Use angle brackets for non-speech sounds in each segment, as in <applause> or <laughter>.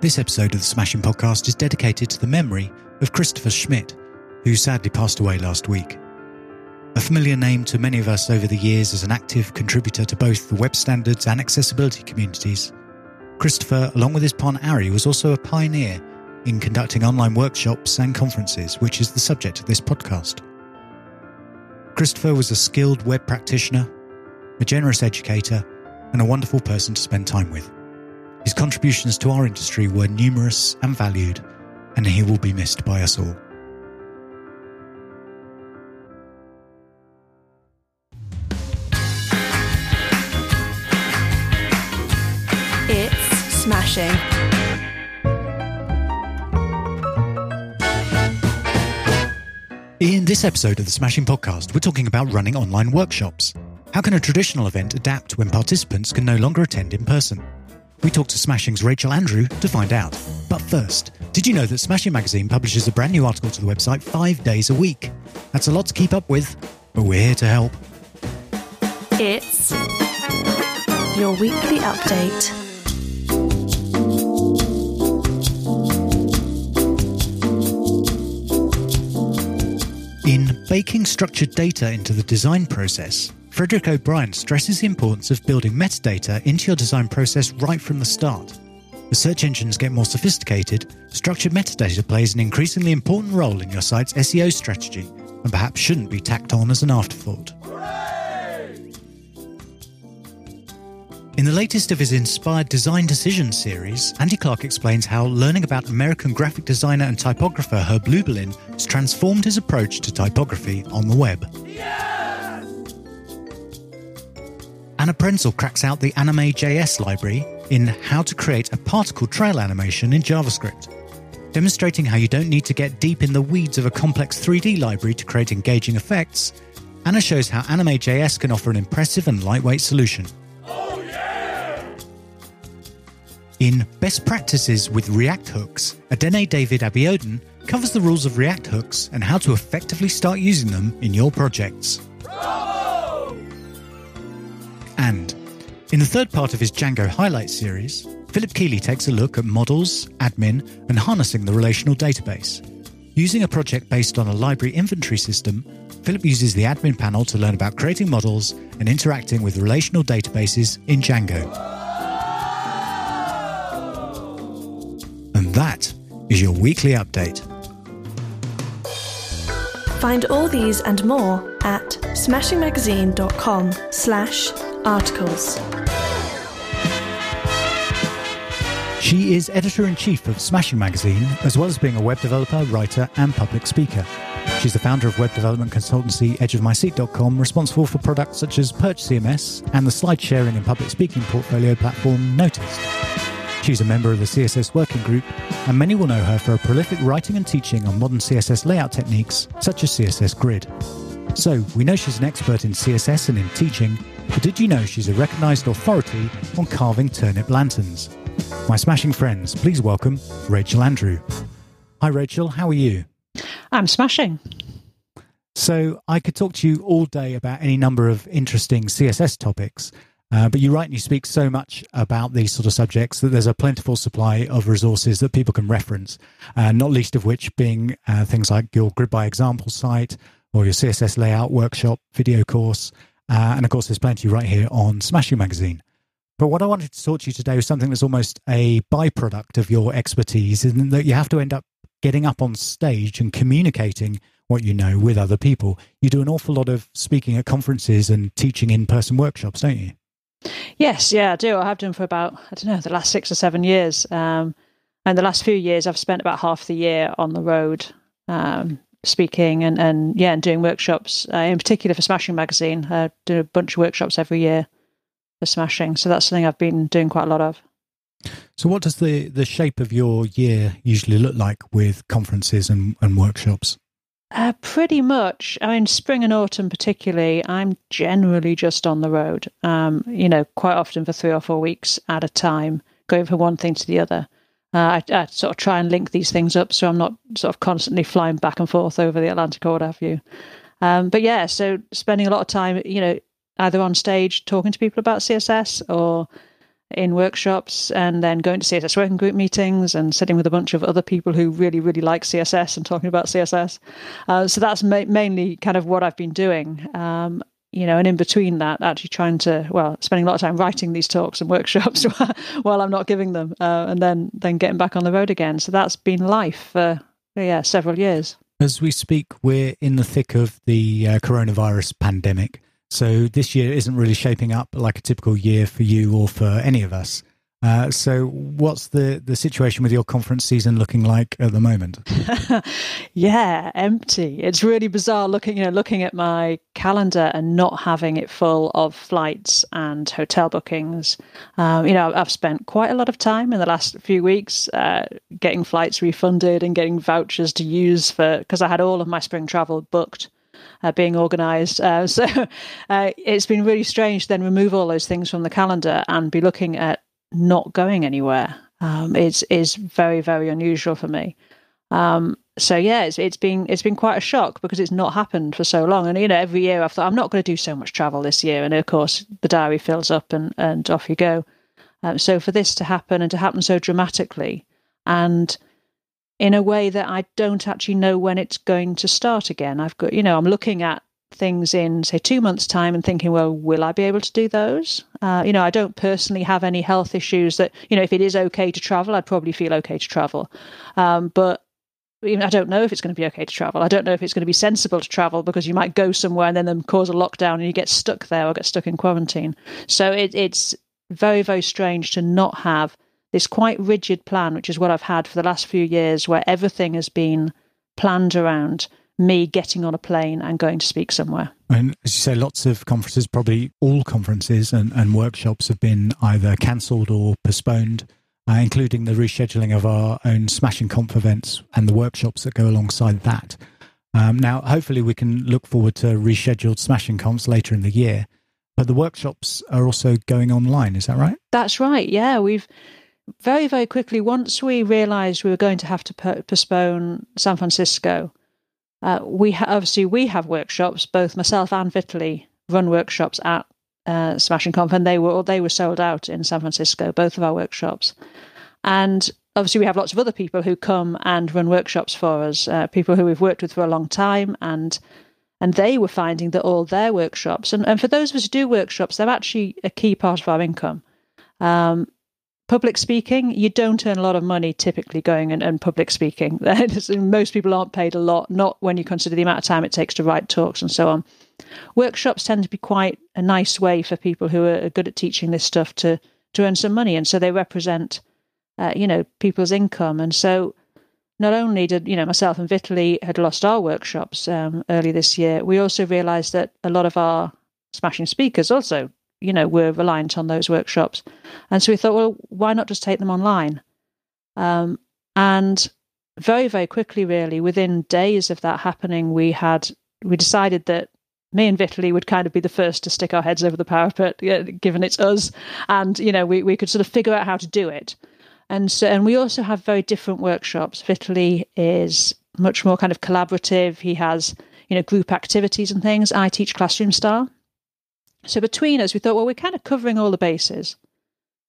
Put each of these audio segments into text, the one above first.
This episode of the Smashing Podcast is dedicated to the memory of Christopher Schmidt, who sadly passed away last week. A familiar name to many of us over the years as an active contributor to both the web standards and accessibility communities, Christopher, along with his partner Ari, was also a pioneer in conducting online workshops and conferences, which is the subject of this podcast. Christopher was a skilled web practitioner, a generous educator, and a wonderful person to spend time with. His contributions to our industry were numerous and valued, and he will be missed by us all. It's smashing. In this episode of the Smashing Podcast, we're talking about running online workshops. How can a traditional event adapt when participants can no longer attend in person? We talked to Smashing's Rachel Andrew to find out. But first, did you know that Smashing Magazine publishes a brand new article to the website five days a week? That's a lot to keep up with, but we're here to help. It's your weekly update. In Baking Structured Data into the Design Process, Frederick O'Brien stresses the importance of building metadata into your design process right from the start. As search engines get more sophisticated, structured metadata plays an increasingly important role in your site's SEO strategy and perhaps shouldn't be tacked on as an afterthought. In the latest of his Inspired Design Decisions series, Andy Clarke explains how learning about American graphic designer and typographer Herb Lubalin has transformed his approach to typography on the web. Anna Prenzel cracks out the Anime.js library in How to Create a Particle Trail Animation in JavaScript, demonstrating how you don't need to get deep in the weeds of a complex 3D library to create engaging effects. Anna shows how Anime.js can offer an impressive and lightweight solution. In Best Practices with React Hooks, Adeneye David Abiodun covers the rules of React hooks and how to effectively start using them in your projects. In the third part of his Django Highlight series, Philip Kiely takes a look at models, admin, and harnessing the relational database. Using a project based on a library inventory system, Philip uses the admin panel to learn about creating models and interacting with relational databases in Django. And that is your weekly update. Find all these and more at smashingmagazine.com slash articles. She is editor in chief of Smashing Magazine, as well as being a web developer, writer, and public speaker. She's the founder of web development consultancy edgeofmyseat.com, responsible for products such as Perch CMS and the slide sharing and public speaking portfolio platform Notist. She's a member of the CSS Working Group, and many will know her for her prolific writing and teaching on modern CSS layout techniques such as CSS Grid. So, we know she's an expert in CSS and in teaching, but did you know she's a recognised authority on carving turnip lanterns? My smashing friends, please welcome Rachel Andrew. Hi, Rachel, how are you? I'm smashing. So, I could talk to you all day about any number of interesting CSS topics, uh, but you write and you speak so much about these sort of subjects that there's a plentiful supply of resources that people can reference, uh, not least of which being uh, things like your Grid by Example site or your CSS layout workshop video course. Uh, and of course, there's plenty right here on Smashing Magazine. But what I wanted to talk to you today was something that's almost a byproduct of your expertise, in that you have to end up getting up on stage and communicating what you know with other people. You do an awful lot of speaking at conferences and teaching in person workshops, don't you? Yes, yeah, I do. I have done for about, I don't know, the last six or seven years. Um, and the last few years, I've spent about half the year on the road um, speaking and, and, yeah, and doing workshops, uh, in particular for Smashing Magazine. I do a bunch of workshops every year for Smashing. So that's something I've been doing quite a lot of. So, what does the, the shape of your year usually look like with conferences and, and workshops? Uh, pretty much. I mean, spring and autumn, particularly, I'm generally just on the road, um, you know, quite often for three or four weeks at a time, going from one thing to the other. Uh, I, I, sort of try and link these things up so I'm not sort of constantly flying back and forth over the Atlantic or what have you. Um, but yeah, so spending a lot of time, you know, either on stage talking to people about CSS or in workshops and then going to CSS working group meetings and sitting with a bunch of other people who really, really like CSS and talking about CSS. Uh, so that's ma- mainly kind of what I've been doing. Um, you know, and in between that, actually trying to, well, spending a lot of time writing these talks and <laughs> workshops <laughs> while I'm not giving them, uh, and then then getting back on the road again. So that's been life for yeah several years. As we speak, we're in the thick of the uh, coronavirus pandemic. So this year isn't really shaping up like a typical year for you or for any of us. Uh, so, what's the, the situation with your conference season looking like at the moment? <laughs> yeah, empty. It's really bizarre looking, you know, looking at my calendar and not having it full of flights and hotel bookings. Um, you know, I've spent quite a lot of time in the last few weeks uh, getting flights refunded and getting vouchers to use for because I had all of my spring travel booked. Uh, being organised. Uh, <laughs> so uh, it's been really strange to then remove all those things from the calendar and be looking at not going anywhere. Um, it's is very very unusual for me. Um, so yeah, it's it's been it's been quite a shock because it's not happened for so long. And you know, every year I've thought I'm not going to do so much travel this year, and of course the diary fills up and and off you go. Um, so for this to happen and to happen so dramatically, and in a way that I don't actually know when it's going to start again. I've got you know I'm looking at things in say two months time and thinking well will i be able to do those uh, you know i don't personally have any health issues that you know if it is okay to travel i'd probably feel okay to travel um, but I don't know if it's going to be okay to travel. I don't know if it's going to be sensible to travel because you might go somewhere and then them cause a lockdown and you get stuck there or get stuck in quarantine. So it, it's very, very strange to not have this quite rigid plan, which is what I've had for the last few years, where everything has been planned around me getting on a plane and going to speak somewhere. And as you say, lots of conferences, probably all conferences and, and workshops have been either cancelled or postponed, uh, including the rescheduling of our own Smashing Conf events and the workshops that go alongside that. Um, now, hopefully, we can look forward to rescheduled Smashing Confs later in the year, but the workshops are also going online. Is that right? That's right. Yeah, we've very, very quickly, once we realised we were going to have to postpone San Francisco, uh, we ha- obviously we have workshops. Both myself and Vitaly run workshops at uh, Smashing Conf, and they were they were sold out in San Francisco. Both of our workshops, and obviously we have lots of other people who come and run workshops for us. Uh, people who we've worked with for a long time, and and they were finding that all their workshops, and, and for those of us who do workshops, they're actually a key part of our income. Um, public speaking, you don't earn a lot of money typically going and, and public speaking. <laughs> Most people aren't paid a lot, not when you consider the amount of time it takes to write talks and so on. Workshops tend to be quite a nice way for people who are good at teaching this stuff to to earn some money, and so they represent, uh, you know, people's income. And so, not only did you know myself and Vitaly had lost our workshops um, early this year, we also realised that a lot of our smashing speakers also you know, we were reliant on those workshops. And so we thought, well, why not just take them online? Um, and very, very quickly, really, within days of that happening, we had we decided that me and Vitaly would kind of be the first to stick our heads over the parapet, given it's us, and you know, we we could sort of figure out how to do it. And so, and we also have very different workshops. Vitaly is much more kind of collaborative. He has you know group activities and things. I teach classroom style, so between us, we thought, well, we're kind of covering all the bases.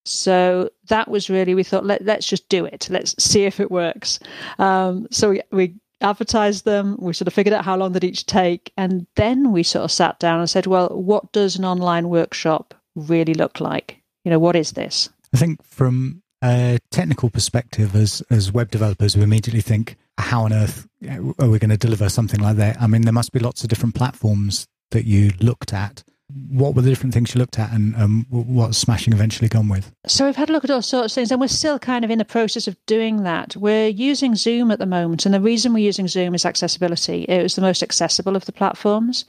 So that was really, we thought, Let, us just do it. Let's see if it works. Um, so we, we advertised them. We sort of figured out how long they'd each take. And then we sort of sat down and said, well, what does an online workshop really look like? You know, what is this? I think from a technical perspective, as, as web developers, we immediately think, how on earth are we going to deliver something like that? I mean, there must be lots of different platforms that you looked at what were the different things you looked at and um, what Smashing eventually gone with? So we've had a look at all sorts of things and we're still kind of in the process of doing that. We're using Zoom at the moment and the reason we're using Zoom is accessibility. It was the most accessible of the platforms.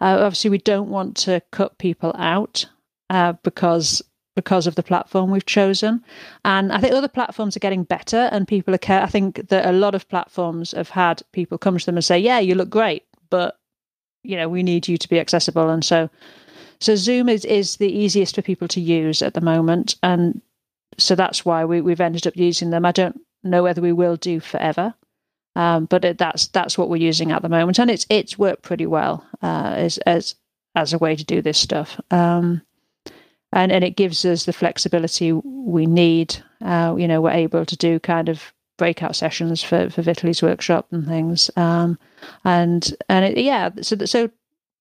Uh, obviously, we don't want to cut people out uh, because because of the platform we've chosen. And I think other platforms are getting better and people are care. I think that a lot of platforms have had people come to them and say, yeah, you look great, but you know, we need you to be accessible. And so so Zoom is, is the easiest for people to use at the moment. And so that's why we, we've ended up using them. I don't know whether we will do forever. Um, but it, that's that's what we're using at the moment, and it's it's worked pretty well uh, as as as a way to do this stuff. Um, and and it gives us the flexibility we need. Uh, you know, we're able to do kind of breakout sessions for for Vitaly's workshop and things. Um, and and it, yeah, so so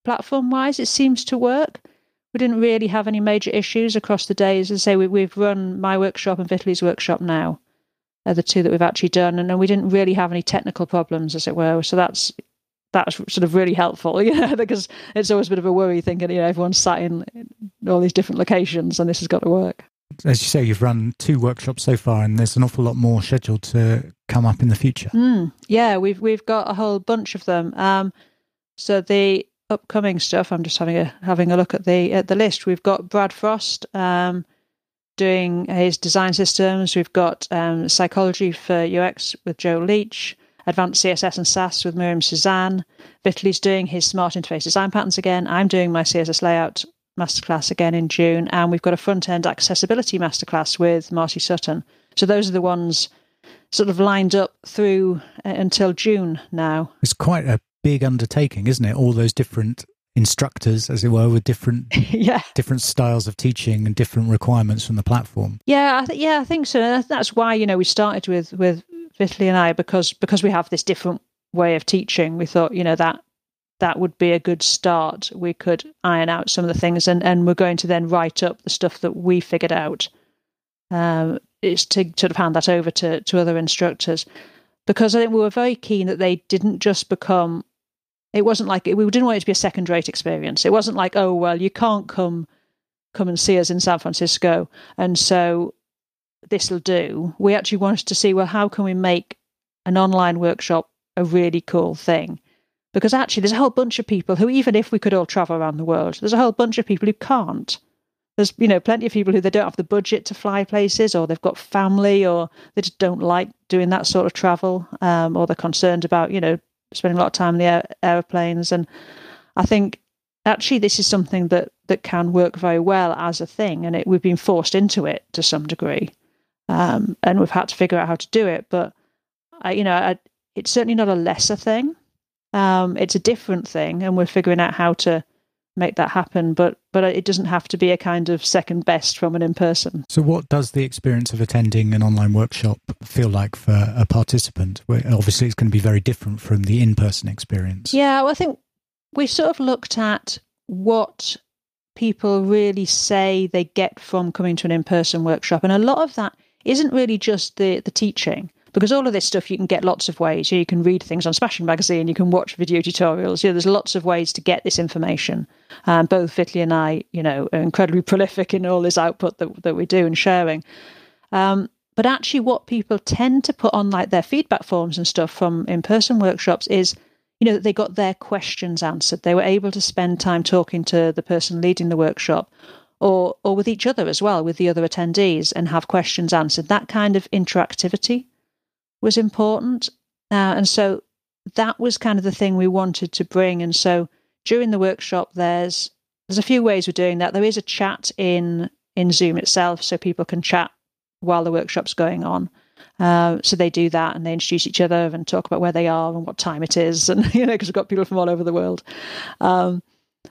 platform wise, it seems to work. We didn't really have any major issues across the days. As I say, we, we've run my workshop and Vitaly's workshop now, are the two that we've actually done, and, and we didn't really have any technical problems, as it were. So that's that's sort of really helpful, <laughs> you know, because it's always a bit of a worry thinking, you know, everyone's sat in all these different locations and this has got to work. As you say, you've run two workshops so far, and there's an awful lot more scheduled to come up in the future. Mm, yeah, we've we've got a whole bunch of them. Um, so the upcoming stuff, I'm just having a having a look at the at the list. We've got Brad Frost um, doing his design systems. We've got um, psychology for UX with Joe Leach. Advanced CSS and Sass with Miriam Suzanne. Vitaly's doing his smart interface design patterns again. I'm doing my CSS layout masterclass again in June, and we've got a front end accessibility masterclass with Marcy Sutton. So those are the ones sort of lined up through uh, until June now. It's quite a big undertaking, isn't it? All those different instructors, as it were, with different <laughs> yeah different styles of teaching and different requirements from the platform. Yeah, I th- yeah, I think so. That's why you know we started with with Vitaly and I because because we have this different way of teaching. We thought you know that that would be a good start. We could iron out some of the things, and and we're going to then write up the stuff that we figured out. Um, it's to sort of hand that over to to other instructors because I think we were very keen that they didn't just become. It wasn't like we didn't want it to be a second rate experience. It wasn't like oh well you can't come come and see us in San Francisco, and so this will do. We actually wanted to see well, how can we make an online workshop a really cool thing? Because actually, there's a whole bunch of people who, even if we could all travel around the world, there's a whole bunch of people who can't. There's, you know, plenty of people who they don't have the budget to fly places, or they've got family, or they just don't like doing that sort of travel, um, or they're concerned about, you know, spending a lot of time in the air, airplanes. And I think actually this is something that that can work very well as a thing, and it, we've been forced into it to some degree um, and we've had to figure out how to do it. But I, you know, I, it's certainly not a lesser thing. Um, it's a different thing, and we're figuring out how to make that happen. But but it doesn't have to be a kind of second best from an in person. So, what does the experience of attending an online workshop feel like for a participant? Where obviously, it's going to be very different from the in person experience. Yeah, well, I think we sort of looked at what people really say they get from coming to an in person workshop, and a lot of that isn't really just the the teaching because all of this stuff you can get lots of ways. You, can read things on Smashing Magazine, you can watch video tutorials. You know, there's lots of ways to get this information. Um, both Vitaly and I, you know, are incredibly <laughs> prolific in all this output that that we do and sharing. Um, but actually, what people tend to put on like their feedback forms and stuff from in-person workshops is, you know, that they got their questions answered. They were able to spend time talking to the person leading the workshop, or or with each other as well, with the other attendees, and have questions answered. That kind of interactivity was important, uh, and so that was kind of the thing we wanted to bring. And so during the workshop, there's there's a few ways we're doing that. There is a chat in in Zoom itself, so people can chat while the workshop's going on. Uh, so they do that and they introduce each other and talk about where they are and what time it is, <laughs> and you know, because we've got people from all over the world. Um,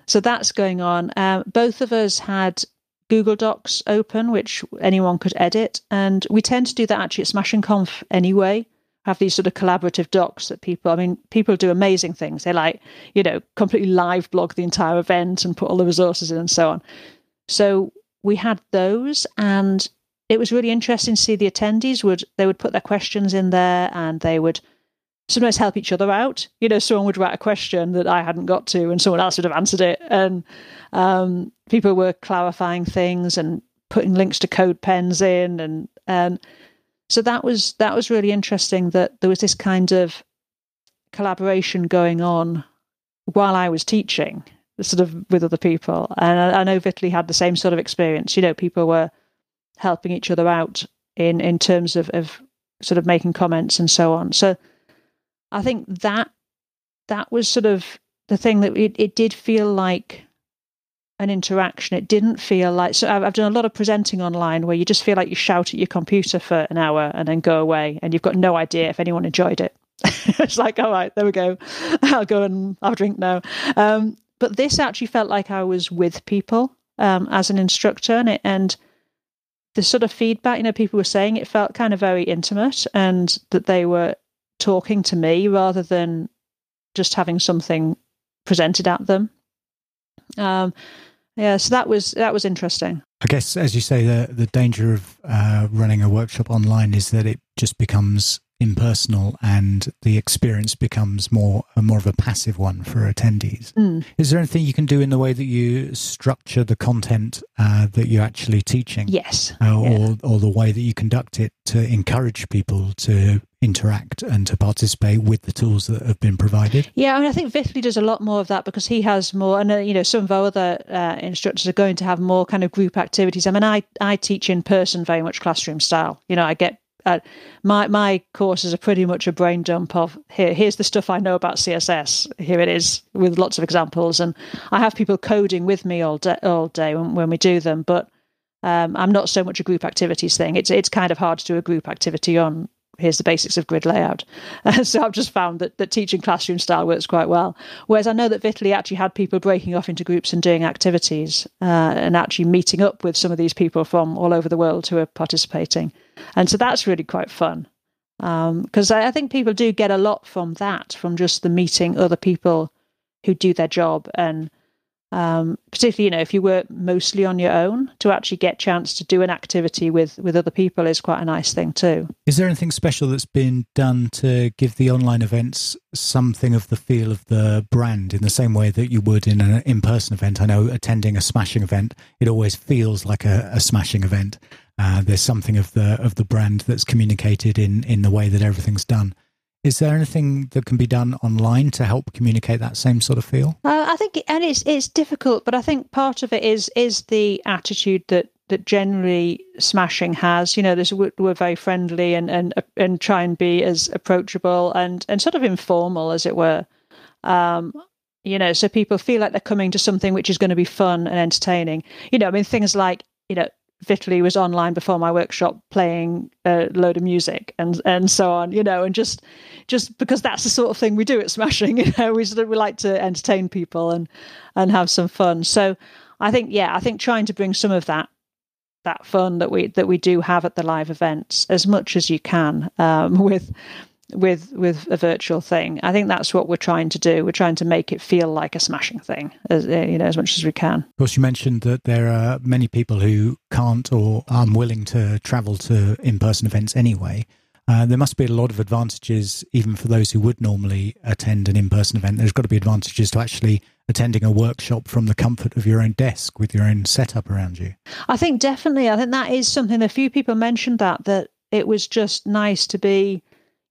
so that's going on. Um, both of us had Google Docs open, which anyone could edit. And we tend to do that actually at Smashing Conf anyway. Have these sort of collaborative docs that people, I mean, people do amazing things. They like, you know, completely live blog the entire event and put all the resources in and so on. So we had those and it was really interesting to see the attendees would they would put their questions in there and they would sometimes help each other out. You know, someone would write a question that I hadn't got to, and someone else would have answered it. And um, people were clarifying things and putting links to CodePens in, and and so that was that was really interesting. That there was this kind of collaboration going on while I was teaching, sort of with other people. And I, I know Vitaly had the same sort of experience. You know, people were helping each other out in in terms of of sort of making comments and so on. So I think that that was sort of the thing that it, it did feel like an interaction. It didn't feel like so. I've, I've done a lot of presenting online where you just feel like you shout at your computer for an hour and then go away, and you've got no idea if anyone enjoyed it. <laughs> it's like, all right, there we go. <laughs> I'll go and have a drink now. Um, but this actually felt like I was with people. um, as an instructor, and it, and the sort of feedback, you know, people were saying it felt kind of very intimate, and that they were talking to me rather than just having something presented at them. Um, yeah, so that was that was interesting. I guess, as you say, the the danger of uh, running a workshop online is that it just becomes impersonal and the experience becomes more more of a passive one for attendees. Mm. Is there anything you can do in the way that you structure the content uh, that you're actually teaching? Yes, uh, yeah. or or the way that you conduct it to encourage people to interact and to participate with the tools that have been provided? Yeah, I mean, I think Vitaly does a lot more of that because he has more, and uh, you know, some of our other uh, instructors are going to have more kind of group activities. I mean, I I teach in person very much classroom style. You know, I get uh, my my courses are pretty much a brain dump of here here's the stuff I know about CSS. Here it is with lots of examples, and I have people coding with me all day all day when, when we do them, but. Um, I'm not so much a group activities thing. It's it's kind of hard to do a group activity on here's the basics of grid layout. Uh, <laughs> so I've just found that, that teaching classroom style works quite well. Whereas I know that Vitaly actually had people breaking off into groups and doing activities uh, and actually meeting up with some of these people from all over the world who are participating. And so that's really quite fun. Because um, I, I think people do get a lot from that, from just the meeting other people who do their job. And um, particularly you know if you work mostly on your own to actually get chance to do an activity with with other people is quite a nice thing too. Is there anything special that's been done to give the online events something of the feel of the brand in the same way that you would in an in-person event? I know attending a smashing event it always feels like a, a smashing event uh, there's something of the of the brand that's communicated in in the way that everything's done is there anything that can be done online to help communicate that same sort of feel? Uh, I think, and it's it's difficult, but I think part of it is is the attitude that that generally smashing has. You know, this we're, we're very friendly and and and try and be as approachable and and sort of informal as it were. Um, you know, so people feel like they're coming to something which is going to be fun and entertaining. You know, I mean, things like you know Vitaly was online before my workshop playing a load of music and and so on, you know, and just just because that's the sort of thing we do at Smashing, <laughs> you know, we sort of we like to entertain people and and have some fun. So I think yeah, I think trying to bring some of that that fun that we that we do have at the live events as much as you can um, with with with a virtual thing. I think that's what we're trying to do. We're trying to make it feel like a smashing thing, as you know, as much as we can. Of course, you mentioned that there are many people who can't or aren't willing to travel to in-person events anyway. Uh, there must be a lot of advantages, even for those who would normally attend an in-person event. There's got to be advantages to actually attending a workshop from the comfort of your own desk with your own setup around you. I think definitely. I think that is something. A few people mentioned that that it was just nice to be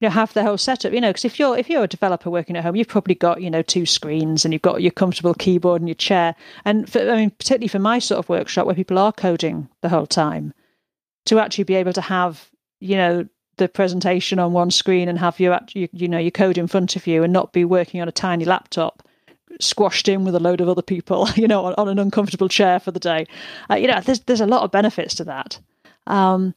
you know have the whole setup you know because if you're if you're a developer working at home you've probably got you know two screens and you've got your comfortable keyboard and your chair. And for, i mean particularly for my sort of workshop where people are coding the whole time to actually be able to have you know the presentation on one screen and have your you, you know your code in front of you and not be working on a tiny laptop squashed in with a load of other people <laughs> you know on, on an uncomfortable chair for the day. Uh, you know there's there's a lot of benefits to that. Um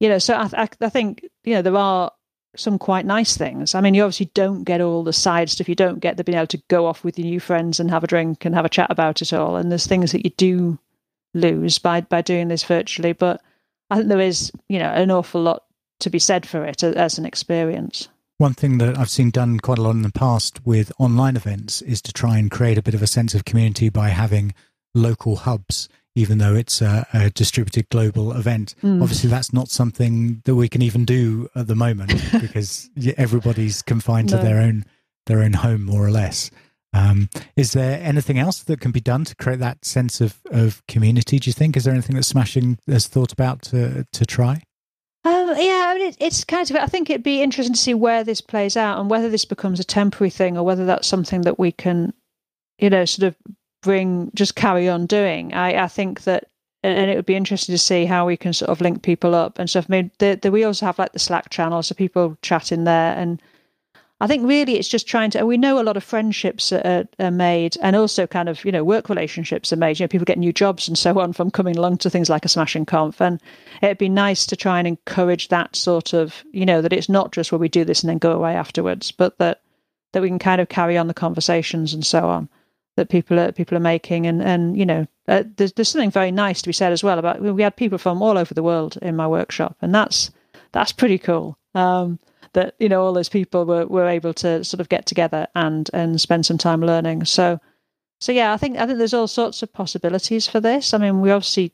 you know so I, I, I think you know there are some quite nice things. I mean, you obviously don't get all the side stuff. You don't get the being able to go off with your new friends and have a drink and have a chat about it all. And there's things that you do lose by by doing this virtually. But I think there is, you know, an awful lot to be said for it as an experience. One thing that I've seen done quite a lot in the past with online events is to try and create a bit of a sense of community by having local hubs even though it's a, a distributed global event. Mm. Obviously, that's not something that we can even do at the moment <laughs> because everybody's confined no. to their own their own home, more or less. Um, is there anything else that can be done to create that sense of, of community? Do you think? Is there anything that Smashing has thought about to to try? Um, yeah, I mean, it, it's kind of. I think it'd be interesting to see where this plays out and whether this becomes a temporary thing or whether that's something that we can, you know, sort of bring just carry on doing. I, I think that and it would be interesting to see how we can sort of link people up and stuff. I mean, the, the, we also have like the Slack channel, so people chat in there. And I think really it's just trying to, we know a lot of friendships are, are, made and also kind of, you know, work relationships are made. You know, people get new jobs and so on from coming along to things like a smashing conf. And it'd be nice to try and encourage that sort of, you know, that it's not just where we do this and then go away afterwards, but that, that we can kind of carry on the conversations and so on. That people are people are making, and and you know, uh, there's there's something very nice to be said as well about we had people from all over the world in my workshop, and that's that's pretty cool. Um, that you know all those people were, were able to sort of get together and and spend some time learning. So so yeah, I think I think there's all sorts of possibilities for this. I mean, we obviously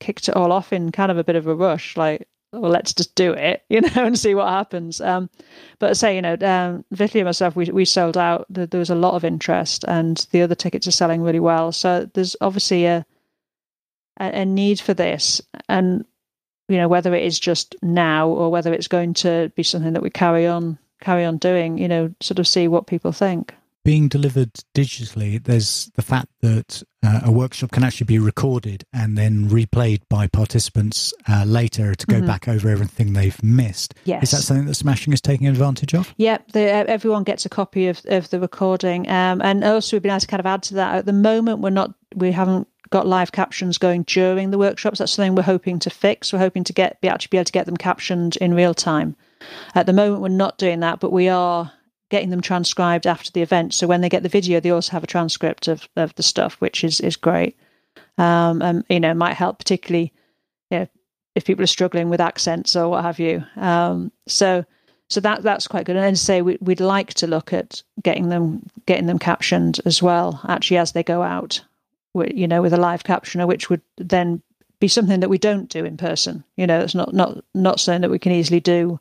kicked it all off in kind of a bit of a rush, like well, let's just do it, <laughs> you know, and see what happens. Um, but say, you know, um, and myself, we we sold out. There was a lot of interest, and the other tickets are selling really well. So there's obviously a a, a need for this, and you know whether it is just now or whether it's going to be something that we carry on carry on doing you know sort of see what people think being delivered digitally there's the fact that uh, a workshop can actually be recorded and then replayed by participants uh, later to go mm-hmm. back over everything they've missed yes is that something that smashing is taking advantage of yep the, everyone gets a copy of, of the recording um, and also we've been able to kind of add to that at the moment we're not we haven't got live captions going during the workshops. That's something we're hoping to fix. We're hoping to get be actually be able to get them captioned in real time. At the moment, we're not doing that, but we are getting them transcribed after the event. So when they get the video, they also have a transcript of, of the stuff, which is is great. Um, and you know, might help particularly, you know, if people are struggling with accents or what have you. Um, so so that that's quite good. And then say we, would like to look at getting them getting them captioned as well, actually as they go out you know, with a live captioner, which would then be something that we don't do in person. You know, it's not not not something that we can easily do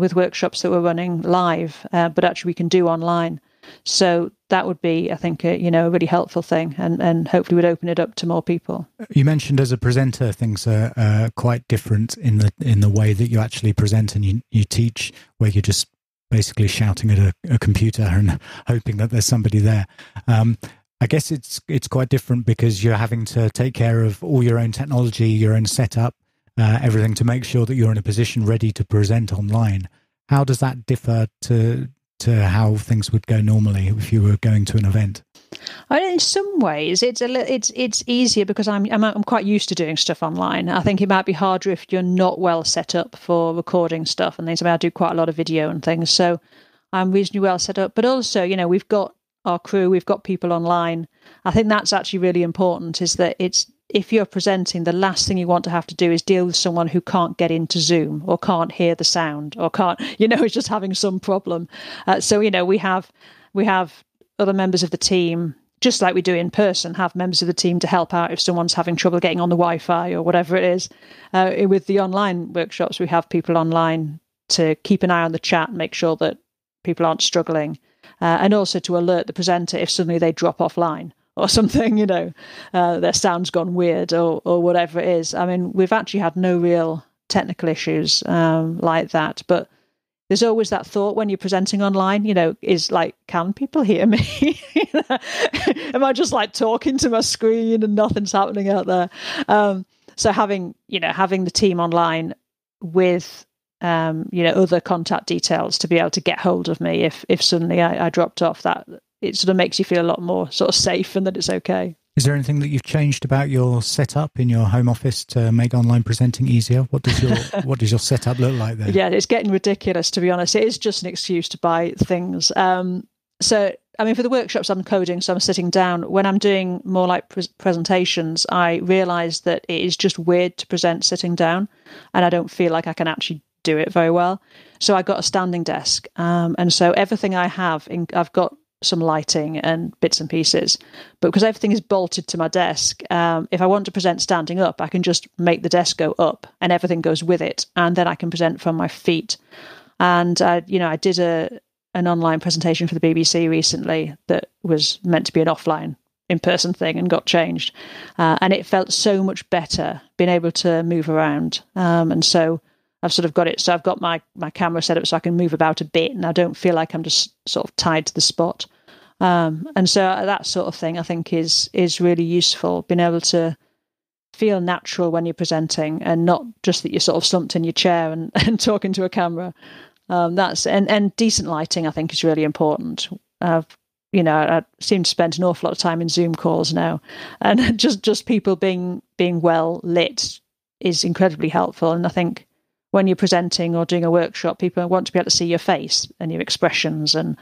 with workshops that we're running live, uh, but actually we can do online. So that would be, I think, a, you know, a really helpful thing, and and hopefully would open it up to more people. You mentioned as a presenter, things are uh, quite different in the in the way that you actually present and you you teach, where you're just basically shouting at a, a computer and <laughs> hoping that there's somebody there. Um, I guess it's it's quite different because you're having to take care of all your own technology, your own setup, uh, everything to make sure that you're in a position ready to present online. How does that differ to to how things would go normally if you were going to an event? in some ways, it's a li- it's it's easier because I'm, I'm I'm quite used to doing stuff online. I think it might be harder if you're not well set up for recording stuff and things. I, mean, I do quite a lot of video and things, so I'm reasonably well set up. But also, you know, we've got our crew, we've got people online. I think that's actually really important is that it's if you're presenting, the last thing you want to have to do is deal with someone who can't get into Zoom or can't hear the sound or can't, <laughs> you know, is just having some problem. Uh, so, you know, we have we have other members of the team, just like we do in person, have members of the team to help out if someone's having trouble getting on the Wi-Fi or whatever it is. Uh, with the online workshops, we have people online to keep an eye on the chat, make sure that people aren't struggling uh, and also to alert the presenter if suddenly they drop offline or something, you know, uh, their sound's gone weird or, or whatever it is. I mean, we've actually had no real technical issues um, like that, but there's always that thought when you're presenting online, you know, is like, can people hear me? <laughs> <laughs> Am I just like talking to my screen and nothing's happening out there? Um, so having, you know, having the team online with um, you know, other contact details to be able to get hold of me if if suddenly I, I dropped off. That it sort of makes you feel a lot more sort of safe and that it's okay. Is there anything that you've changed about your setup in your home office to make online presenting easier? What does your <laughs> what does your setup look like there? Yeah, it's getting ridiculous to be honest. It is just an excuse to buy things. Um, so I mean, for the workshops I'm coding, so I'm sitting down. When I'm doing more like pre- presentations, I realise that it is just weird to present sitting down, and I don't feel like I can actually do it very well. So I got a standing desk, um, and so everything I have, in, I've got some lighting and bits and pieces. But because everything is bolted to my desk, um, if I want to present standing up, I can just make the desk go up, and everything goes with it, and then I can present from my feet. And uh, you know, I did a an online presentation for the BBC recently that was meant to be an offline in person thing and got changed. Uh, and it felt so much better being able to move around. Um, and so I've sort of got it. So I've got my, my camera set up so I can move about a bit and I don't feel like I'm just sort of tied to the spot. Um, and so that sort of thing I think is is really useful, being able to feel natural when you're presenting and not just that you're sort of slumped in your chair and, <laughs> and talking to a camera. Um, that's and, and decent lighting I think is really important. I've you know, I seem to spend an awful lot of time in Zoom calls now, and <laughs> just just people being being well lit is incredibly helpful. And I think when you're presenting or doing a workshop, people want to be able to see your face and your expressions and,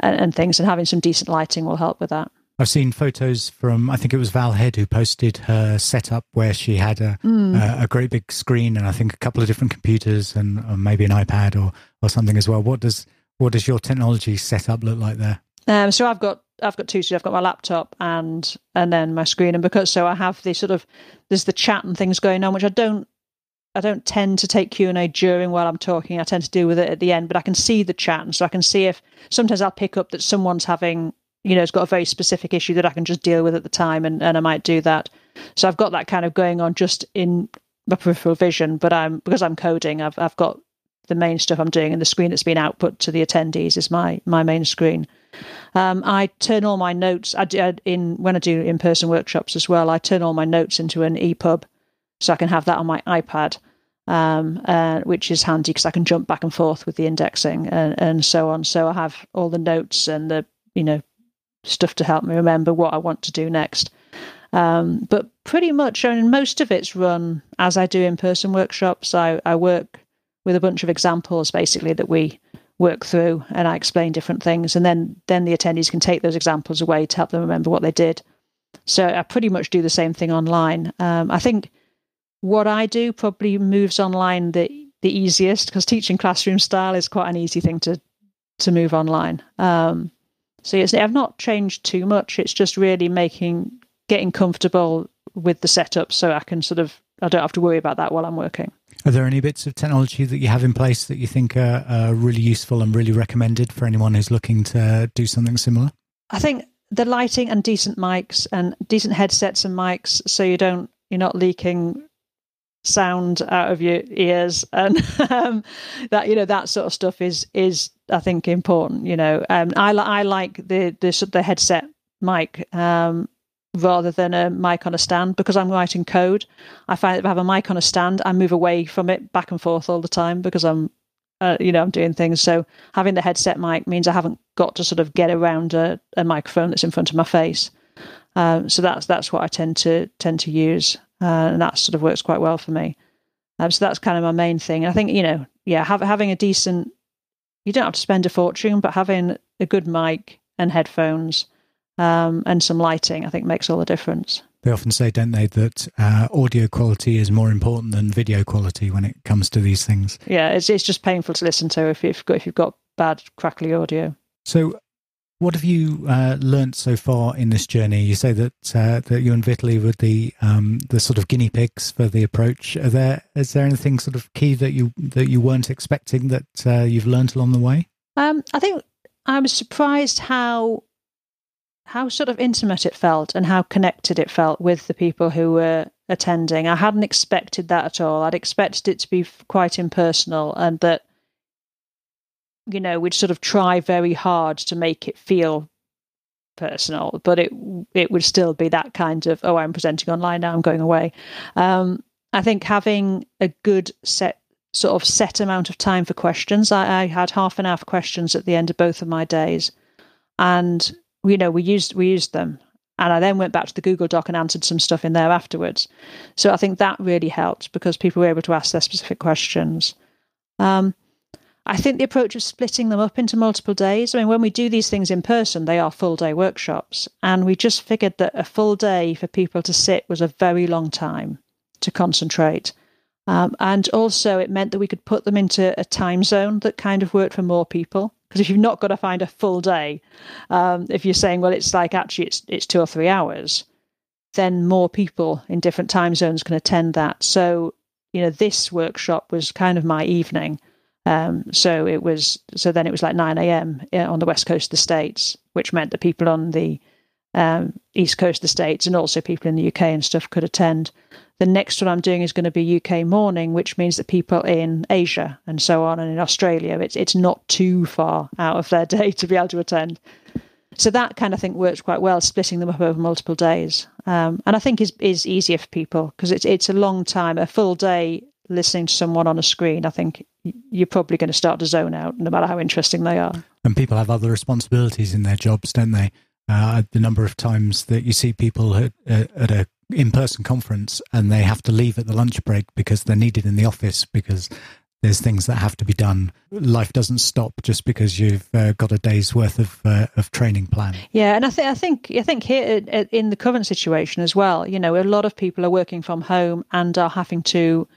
and, and things, and having some decent lighting will help with that. I've seen photos from, I think it was Val Head who posted her setup where she had a, mm. a, a, great big screen and I think a couple of different computers and maybe an iPad or, or something as well. What does what does your technology setup look like there? Um, so I've got I've got two. So I've got my laptop and and then my screen, and because so I have the sort of there's the chat and things going on, which I don't I don't tend to take Q and A during while I'm talking. I tend to deal with it at the end, but I can see the chat, and so I can see if sometimes I'll pick up that someone's having you know, it's got a very specific issue that I can just deal with at the time, and, and I might do that. So I've got that kind of going on just in my peripheral vision, but I'm because I'm coding, I've I've got the main stuff I'm doing, and the screen that's been output to the attendees is my my main screen. Um, I turn all my notes I, I, in when I do in person workshops as well. I turn all my notes into an EPUB, so I can have that on my iPad, um, uh, which is handy because I can jump back and forth with the indexing and, and so on. So I have all the notes and the you know stuff to help me remember what I want to do next. Um, but pretty much, I mean, most of it's run as I do in person workshops. I, I work with a bunch of examples basically that we work through and I explain different things. And then, then the attendees can take those examples away to help them remember what they did. So I pretty much do the same thing online. Um, I think what I do probably moves online the, the easiest because teaching classroom style is quite an easy thing to, to move online. Um, so yes, I've not changed too much. It's just really making getting comfortable with the setup so I can sort of I don't have to worry about that while I'm working. Are there any bits of technology that you have in place that you think are, are really useful and really recommended for anyone who's looking to do something similar? I think the lighting and decent mics and decent headsets and mics so you don't you're not leaking sound out of your ears <laughs> and um, that you know that sort of stuff is is I think important. You know, um, I I like the the the headset mic um, rather than a mic on a stand because I'm writing code. I find if I have a mic on a stand, I move away from it back and forth all the time because I'm uh, you know I'm doing things. So having the headset mic means I haven't got to sort of get around a, a microphone that's in front of my face. Um, so that's that's what I tend to tend to use, uh, and that sort of works quite well for me. Um, so that's kind of my main thing. I think you know, yeah, have, having a decent you don't have to spend a fortune, but having a good mic and headphones um, and some lighting, I think, makes all the difference. They often say, don't they, that uh, audio quality is more important than video quality when it comes to these things. Yeah, it's it's just painful to listen to if you've got if you've got bad crackly audio. So, what have you uh, learnt so far in this journey? You say that uh, that you and Vitaly were the um, the sort of guinea pigs for the approach. Are there is there anything sort of key that you that you weren't expecting that uh, you've learnt along the way? Um, I think I was surprised how how sort of intimate it felt and how connected it felt with the people who were attending. I hadn't expected that at all. I'd expected it to be quite impersonal and that you know, we'd sort of try very hard to make it feel personal, but it it would still be that kind of oh, I'm presenting online now, I'm going away. Um, I think having a good set sort of set amount of time for questions. I, I, had half an hour for questions at the end of both of my days, and you know we used we used them, and I then went back to the Google Doc and answered some stuff in there afterwards. So I think that really helped because people were able to ask their specific questions. Um, I think the approach of splitting them up into multiple days. I mean, when we do these things in person, they are full day workshops. And we just figured that a full day for people to sit was a very long time to concentrate. Um, and also, it meant that we could put them into a time zone that kind of worked for more people. Because if you've not got to find a full day, um, if you're saying, well, it's like actually it's, it's two or three hours, then more people in different time zones can attend that. So, you know, this workshop was kind of my evening um, so it was so then it was like 9 a.m. on the west coast of the states, which meant that people on the um, east coast of the states and also people in the UK and stuff could attend. The next one I'm doing is going to be UK morning, which means that people in Asia and so on and in Australia, it's it's not too far out of their <laughs> day to be able to attend. So that kind of thing works quite well, splitting them up over multiple days, um, and I think is is easier for people because it's it's a long time. A full day listening to someone on a screen, I think you're probably going to start to zone out, no matter how interesting they are. And people have other responsibilities in their jobs, don't they? Uh, the number of times that you see people at, at a in-person conference and they have to leave at the lunch break because they're needed in the office because there's things that have to be done. Life doesn't stop just because you've uh, got a day's worth of uh, of training plan. Yeah, and I think I think I think here in the current situation as well, you know, a lot of people are working from home and are having to,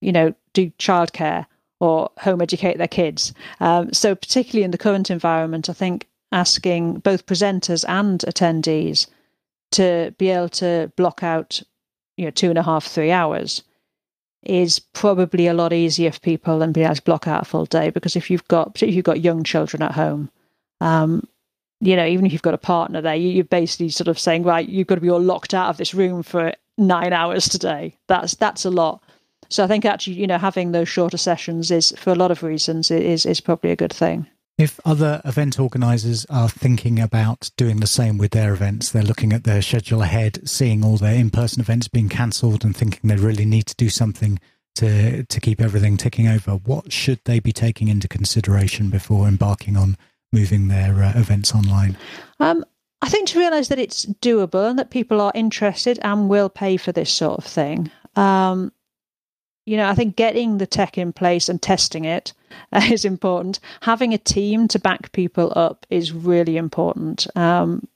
you know, do childcare or home educate their kids. Um, so particularly in the current environment, I think asking both presenters and attendees to be able to block out, you know, two and a half, three hours is probably a lot easier for people than being able to block out a full day because if you've got if you've got young children at home um, you know even if you've got a partner there you, are basically sort of saying right you've got to be all locked out of this room for nine hours today that's that's a lot so i think actually you know having those shorter sessions is for a lot of reasons is is probably a good thing if other event organisers are thinking about doing the same with their events, they're looking at their schedule ahead, seeing all their in person events being cancelled and thinking they really need to do something to, to keep everything ticking over, what should they be taking into consideration before embarking on moving their uh, events online? Um, I think to realise that it's doable and that people are interested and will pay for this sort of thing. Um, you know, I think getting the tech in place and testing it uh, is important. Having a team to back people up is really important. Um,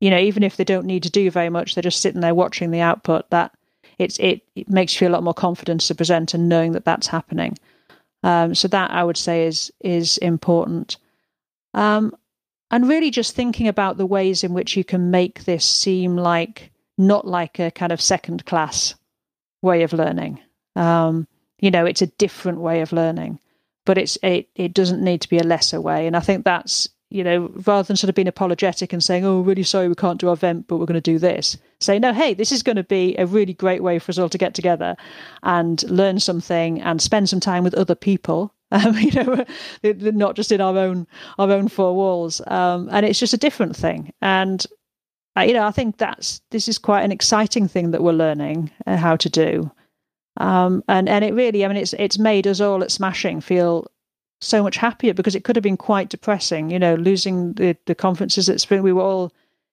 you know, even if they don't need to do very much, they're just sitting there watching the output. That it's it, it makes you feel a lot more confident to present and knowing that that's happening. Um, so that I would say is is important. Um, and really just thinking about the ways in which you can make this seem like not like a kind of second class way of learning. Um, you know, it's a different way of learning, but it's it it doesn't need to be a lesser way. And I think that's you know, rather than sort of being apologetic and saying, "Oh, really sorry, we can't do our event, but we're going to do this," say, "No, hey, this is going to be a really great way for us all to get together and learn something and spend some time with other people." <laughs> Um, you know, <laughs> not just in our own our own four walls. Um, and it's just a different thing. And uh, you know, I think that's this is quite an exciting thing that we're learning uh, how to do. Um, and and it really, I mean, it's it's made us all at Smashing feel so much happier because it could have been quite depressing, you know, losing the the conferences at Spring. We were all,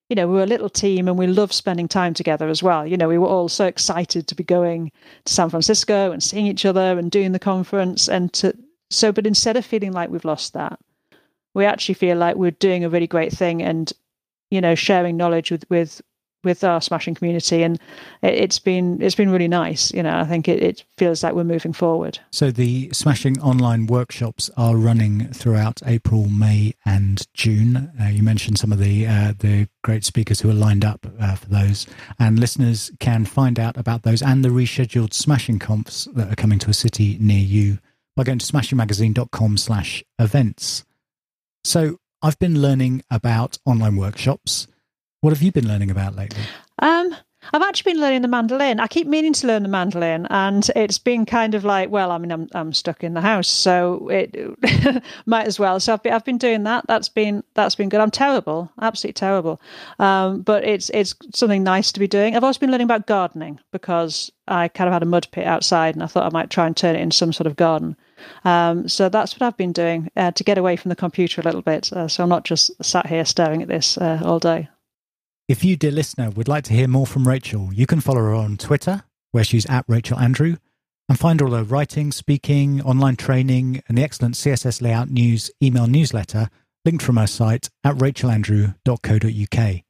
you know, we were a little team and we loved spending time together as well. You know, we were all so excited to be going to San Francisco and seeing each other and doing the conference and to so. But instead of feeling like we've lost that, we actually feel like we're doing a really great thing and you know sharing knowledge with with with our smashing community and it, has been it's been really nice you know i think it, it, feels like we're moving forward. So the smashing online workshops are running throughout april may and june. Uh, you mentioned some of the uh, the great speakers who are lined up uh, for those. And listeners can find out about those and the rescheduled Smashing Confs that are coming to a city near you by going to smashingmagazine.com slash events. So i've been learning about online workshops what have you been learning about lately? Um, I've actually been learning the mandolin. I keep meaning to learn the mandolin, and it's been kind of like, well, I mean, I'm I'm stuck in the house, so it <laughs> might as well. So I've been I've been doing that. That's been that's been good. I'm terrible, absolutely terrible, um, but it's it's something nice to be doing. I've also been learning about gardening because I kind of had a mud pit outside, and I thought I might try and turn it into some sort of garden. Um, so that's what I've been doing uh, to get away from the computer a little bit. Uh, so I'm not just sat here staring at this uh, all day. If you, dear listener, would like to hear more from Rachel, you can follow her on Twitter, where she's at Rachel Andrew, and find all her writing, speaking, online training, and the excellent CSS Layout News email newsletter linked from her site at rachelandrew.co.uk.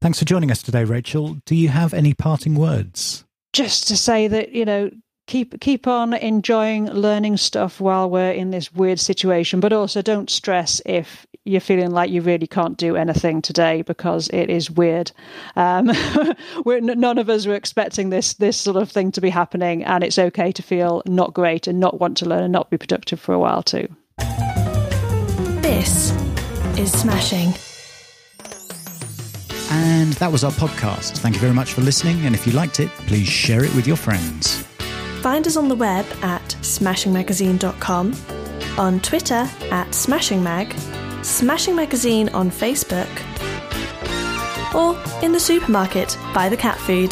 Thanks for joining us today, Rachel. Do you have any parting words? Just to say that, you know, keep keep on enjoying learning stuff while we're in this weird situation but also don't stress if you're feeling like you really can't do anything today because it is weird um, <laughs> none of us were expecting this this sort of thing to be happening and it's okay to feel not great and not want to learn and not be productive for a while too this is smashing and that was our podcast. Thank you very much for listening. And if you liked it, please share it with your friends. Find us on the web at smashingmagazine.com, on Twitter at smashingmag, Smashing Magazine on Facebook, or in the supermarket by the cat food.